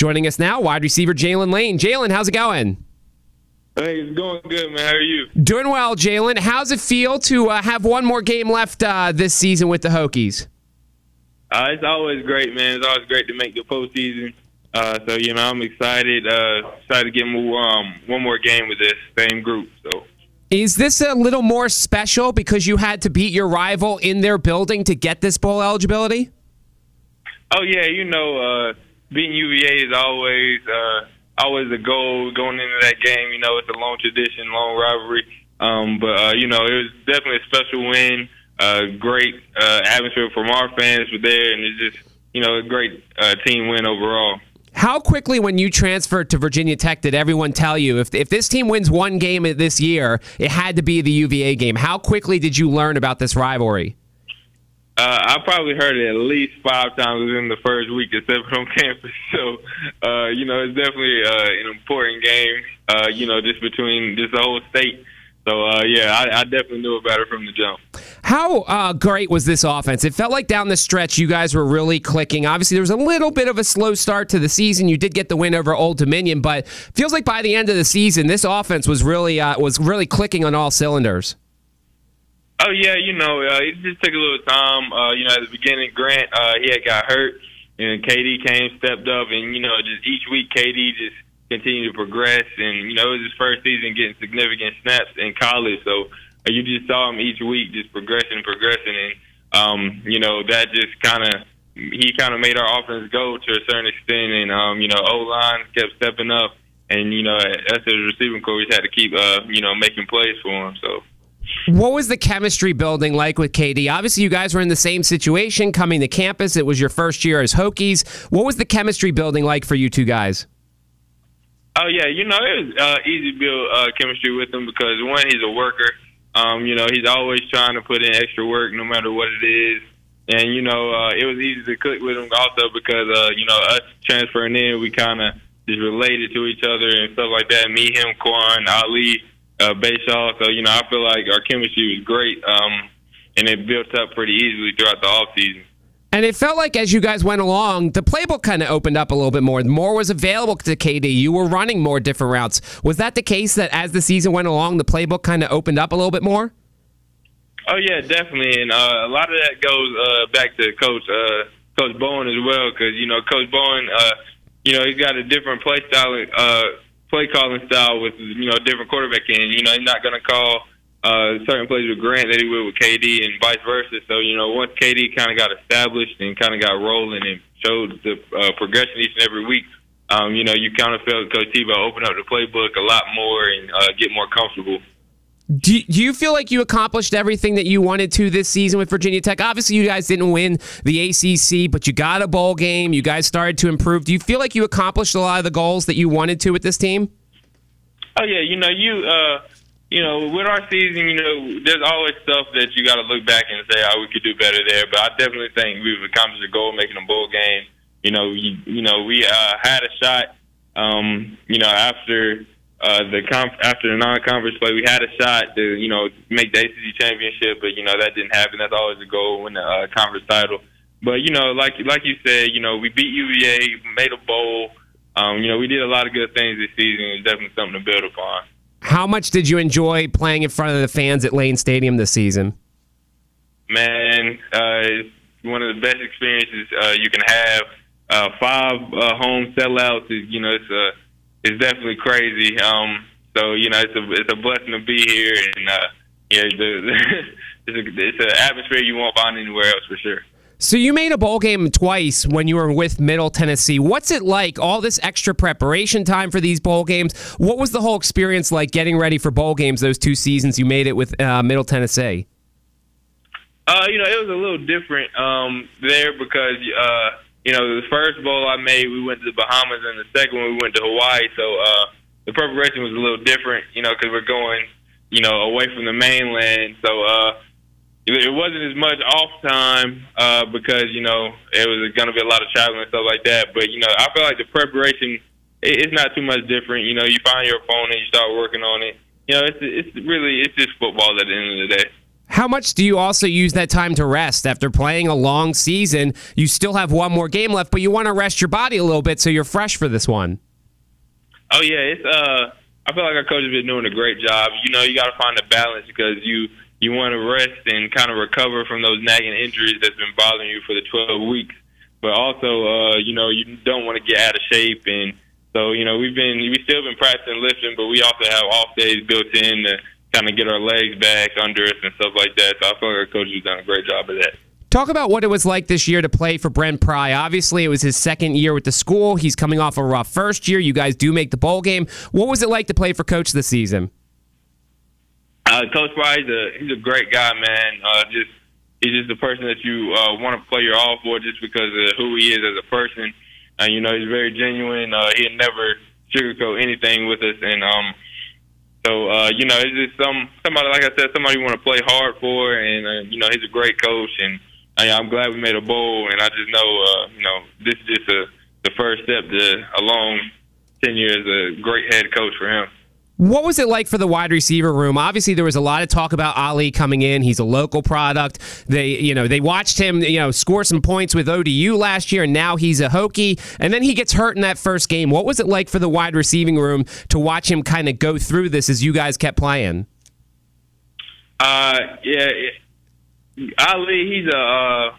Joining us now, wide receiver Jaylin Lane. Jaylin, how's it going? Hey, it's going good, man. How are you? Doing well, Jaylin. How's it feel to uh, have one more game left uh, this season with the Hokies? Uh, it's always great, man. It's always great to make the postseason. Uh, so you know, I'm excited. Uh, excited to get more, um, one more game with this same group. So. Is this a little more special because you had to beat your rival in their building to get this bowl eligibility? Oh yeah, you know, uh, beating UVA is always uh, always a goal going into that game. You know, it's a long tradition, long rivalry. Um, but uh, you know, it was definitely a special win. Uh, great uh, atmosphere from our fans were there, and it's just you know a great uh, team win overall. How quickly, when you transferred to Virginia Tech, did everyone tell you if if this team wins one game this year, it had to be the UVA game? How quickly did you learn about this rivalry? Uh, I probably heard it at least five times within the first week stepping on campus. So, uh, you know, it's definitely uh, an important game. Uh, you know, just between just the whole state. So, uh, yeah, I, I definitely knew about it from the jump. How uh, great was this offense? It felt like down the stretch you guys were really clicking. Obviously, there was a little bit of a slow start to the season. You did get the win over Old Dominion, but feels like by the end of the season, this offense was really uh, was really clicking on all cylinders. Oh yeah, you know, uh, it just took a little time. Uh, you know, at the beginning, Grant uh, he had got hurt, and KD came, stepped up, and you know, just each week KD just continued to progress, and you know, it was his first season getting significant snaps in college, so uh, you just saw him each week just progressing, and progressing, and um, you know, that just kind of he kind of made our offense go to a certain extent, and um, you know, O line kept stepping up, and you know, as receiving coach had to keep uh, you know making plays for him, so. What was the chemistry building like with KD? Obviously, you guys were in the same situation coming to campus. It was your first year as Hokies. What was the chemistry building like for you two guys? Oh yeah, you know it was uh, easy to build uh, chemistry with him because one, he's a worker. Um, you know, he's always trying to put in extra work, no matter what it is. And you know, uh, it was easy to click with him also because uh, you know us transferring in, we kind of just related to each other and stuff like that. Me, him, Quan, Ali uh, Bhayshul. So you know, I feel like our chemistry was great, um, and it built up pretty easily throughout the off season. And it felt like as you guys went along, the playbook kind of opened up a little bit more. More was available to KD. You were running more different routes. Was that the case that as the season went along, the playbook kind of opened up a little bit more? Oh yeah, definitely, and uh, a lot of that goes uh, back to Coach uh, Coach Bowen as well, because you know Coach Bowen, uh, you know he's got a different play style uh, play calling style with you know different quarterback in. You know, he's not going to call uh, certain plays with Grant that he would with KD and vice versa. So you know, once KD kind of got established and kind of got rolling and showed the uh, progression each and every week, um, you know, you kind of felt Coach Tebow open up the playbook a lot more and uh, get more comfortable. Do, do you feel like you accomplished everything that you wanted to this season with Virginia Tech? Obviously, you guys didn't win the ACC, but you got a bowl game. You guys started to improve. Do you feel like you accomplished a lot of the goals that you wanted to with this team? Oh yeah, you know you uh, you know with our season, you know there's always stuff that you got to look back and say, oh, we could do better there. But I definitely think we've accomplished a goal, making a bowl game. You know, you, you know we uh, had a shot. Um, you know after uh, the conf- after the non-conference play, we had a shot to you know make the ACC championship, but you know that didn't happen. That's always a goal, win the uh, conference title. But you know, like like you said, you know we beat UVA, made a bowl. Um, you know, we did a lot of good things this season. It's definitely something to build upon. How much did you enjoy playing in front of the fans at Lane Stadium this season? Man, uh, it's one of the best experiences uh, you can have. Uh, five uh, home sellouts, is, you know, it's a uh, it's definitely crazy. Um, so you know, it's a it's a blessing to be here, and uh, yeah, the, it's a, it's an atmosphere you won't find anywhere else for sure. So you made a bowl game twice when you were with Middle Tennessee. What's it like? All this extra preparation time for these bowl games. What was the whole experience like getting ready for bowl games those two seasons you made it with uh, Middle Tennessee? Uh, you know, it was a little different um, there because uh, you know, the first bowl I made, we went to the Bahamas, and the second one we went to Hawaii. So uh, the preparation was a little different, you know, because we're going, you know, away from the mainland. So uh, it wasn't as much off time uh, because you know it was going to be a lot of traveling and stuff like that. But you know, I feel like the preparation it's not too much different. You know, you find your opponent, you start working on it. You know, it's it's really it's just football at the end of the day. How much do you also use that time to rest after playing a long season? You still have one more game left, but you want to rest your body a little bit so you're fresh for this one. Oh yeah, it's uh I feel like our coach has been doing a great job. You know, you got to find a balance because you you want to rest and kind of recover from those nagging injuries that's been bothering you for the 12 weeks. But also, uh, you know, you don't want to get out of shape, and so you know we've been we still been practicing lifting, but we also have off days built in to kind of get our legs back under us and stuff like that. So I feel like our coach has done a great job of that. Talk about what it was like this year to play for Brent Pry. Obviously, it was his second year with the school. He's coming off a rough first year. You guys do make the bowl game. What was it like to play for Coach this season? Uh, Coach Pry, he's a, he's a great guy, man. Uh, just he's just the person that you uh, want to play your all for, just because of who he is as a person. Uh, you know, he's very genuine. Uh, he'd never sugarcoat anything with us, and um, so uh, you know, it's just some somebody like I said, somebody you want to play hard for, and uh, you know, he's a great coach and I'm glad we made a bowl, and I just know, uh, you know, this is just a, the first step to a long tenure as a great head coach for him. What was it like for the wide receiver room? Obviously, there was a lot of talk about Ali coming in. He's a local product. They, you know, they watched him, you know, score some points with ODU last year, and now he's a Hokie. And then he gets hurt in that first game. What was it like for the wide receiving room to watch him kind of go through this as you guys kept playing? Uh, yeah, Ali, he's a uh,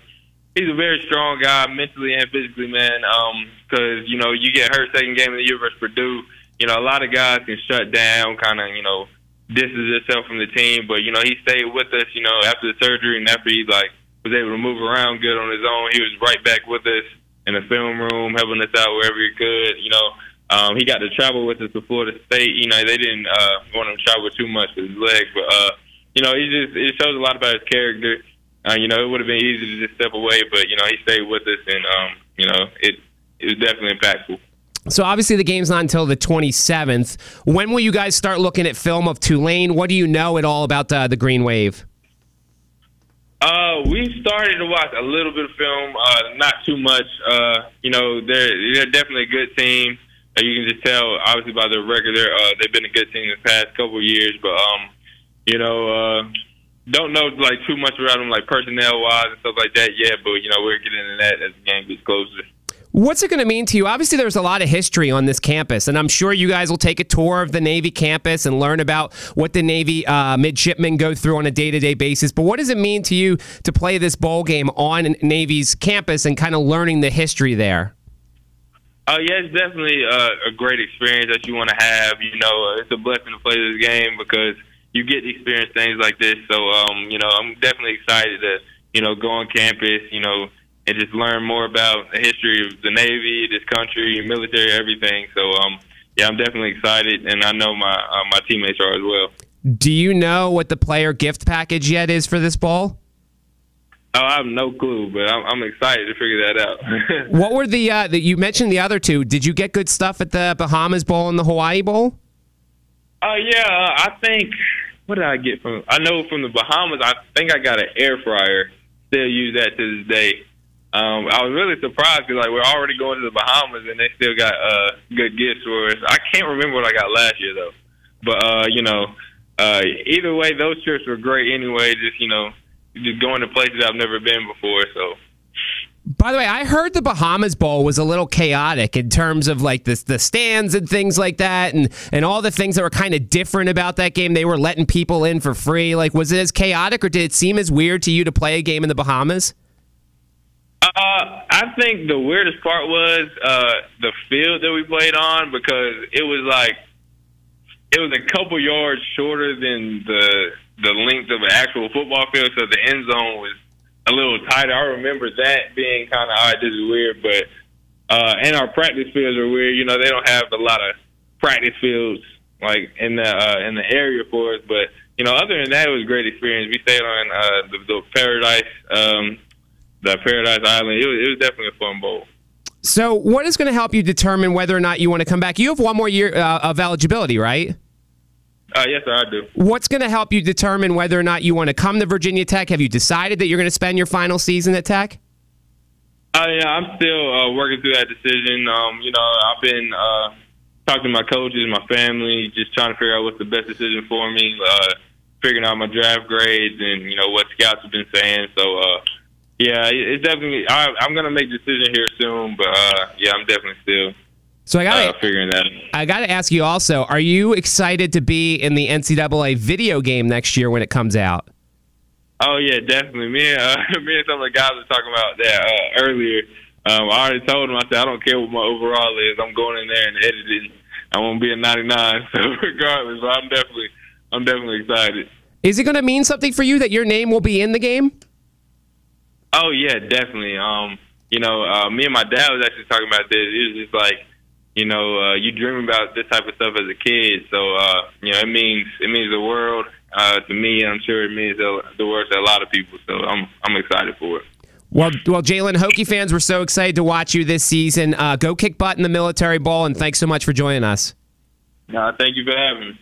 he's a very strong guy mentally and physically, man. Um, because you know you get hurt second game of the year versus Purdue. You know a lot of guys can shut down, kind of you know distance himself from the team, but you know he stayed with us. You know after the surgery and after he like was able to move around good on his own, he was right back with us in the film room, helping us out wherever he could. You know. Um, he got to travel with us to Florida State. You know, they didn't uh, want him to travel too much with his legs, but uh, you know, he just it shows a lot about his character. Uh, you know, it would have been easy to just step away, but you know, he stayed with us, and um, you know, it it was definitely impactful. So obviously the game's not until the 27th. When will you guys start looking at film of Tulane? What do you know at all about uh, the Green Wave? Uh, we started to watch a little bit of film, uh, not too much. Uh, you know, they're they're definitely a good team. Uh, you can just tell, obviously, by their record, they're uh, they've been a good team the past couple of years. But um, you know, uh, don't know like too much about them, like personnel wise and stuff like that yet. But you know, we're getting into that as the game gets closer. What's it going to mean to you? Obviously, there's a lot of history on this campus, and I'm sure you guys will take a tour of the Navy campus and learn about what the Navy uh, midshipmen go through on a day to day basis. But what does it mean to you to play this bowl game on Navy's campus and kind of learning the history there? Uh, yeah, it's definitely uh, a great experience that you want to have. You know, it's a blessing to play this game because you get to experience things like this. So, um, you know, I'm definitely excited to, you know, go on campus, you know, and just learn more about the history of the Navy, this country, military, everything. So, um, yeah, I'm definitely excited, and I know my uh, my teammates are as well. Do you know what the player gift package yet is for this ball? Oh, I have no clue, but I'm, I'm excited to figure that out. what were the uh, that you mentioned the other two? Did you get good stuff at the Bahamas Bowl and the Hawaii Bowl? Uh, yeah, uh, I think. What did I get from? I know from the Bahamas. I think I got an air fryer. Still use that to this day. Um, I was really surprised because like we're already going to the Bahamas and they still got uh, good gifts for us. I can't remember what I got last year though, but uh, you know, uh, either way, those trips were great anyway. Just you know, just going to places I've never been before. So by the way, I heard the Bahamas Bowl was a little chaotic in terms of like the the stands and things like that, and and all the things that were kind of different about that game. They were letting people in for free. Like, was it as chaotic, or did it seem as weird to you to play a game in the Bahamas? Uh, I think the weirdest part was uh, the field that we played on because it was like it was a couple yards shorter than the the length of an actual football field, so the end zone was a little tighter. I remember that being kind of, right, this is weird, but uh, and our practice fields are weird. You know, they don't have a lot of practice fields like in the uh, in the area for us. But you know, other than that, it was a great experience. We stayed on uh, the, the Paradise, um, the Paradise Island. It was, it was definitely a fun bowl. So, what is going to help you determine whether or not you want to come back? You have one more year uh, of eligibility, right? Uh, yes, sir, I do. What's going to help you determine whether or not you want to come to Virginia Tech? Have you decided that you're going to spend your final season at Tech? Uh, yeah, I'm still uh, working through that decision. Um, you know, I've been uh, talking to my coaches, my family, just trying to figure out what's the best decision for me. Uh, figuring out my draft grades and you know what scouts have been saying. So uh, yeah, it's definitely. I, I'm gonna make a decision here soon, but uh, yeah, I'm definitely still. So I got uh, figuring that. I got to ask you also: Are you excited to be in the NCAA video game next year when it comes out? Oh yeah, definitely. Me and uh, me and some of the guys were talking about that uh, earlier. Um, I already told them I said I don't care what my overall is. I'm going in there and editing. I won't be a 99. So regardless, but I'm definitely I'm definitely excited. Is it going to mean something for you that your name will be in the game? Oh yeah, definitely. Um, you know, uh, me and my dad was actually talking about this. It was just like, you know, uh, you dream about this type of stuff as a kid. So, uh, you know, it means it means the world uh, to me. I'm sure it means the world to a lot of people. So I'm I'm excited for it. Well, well, Jaylin, Hokie fans, we're so excited to watch you this season. Uh, go kick butt in the Military Bowl, and thanks so much for joining us. Uh, thank you for having me.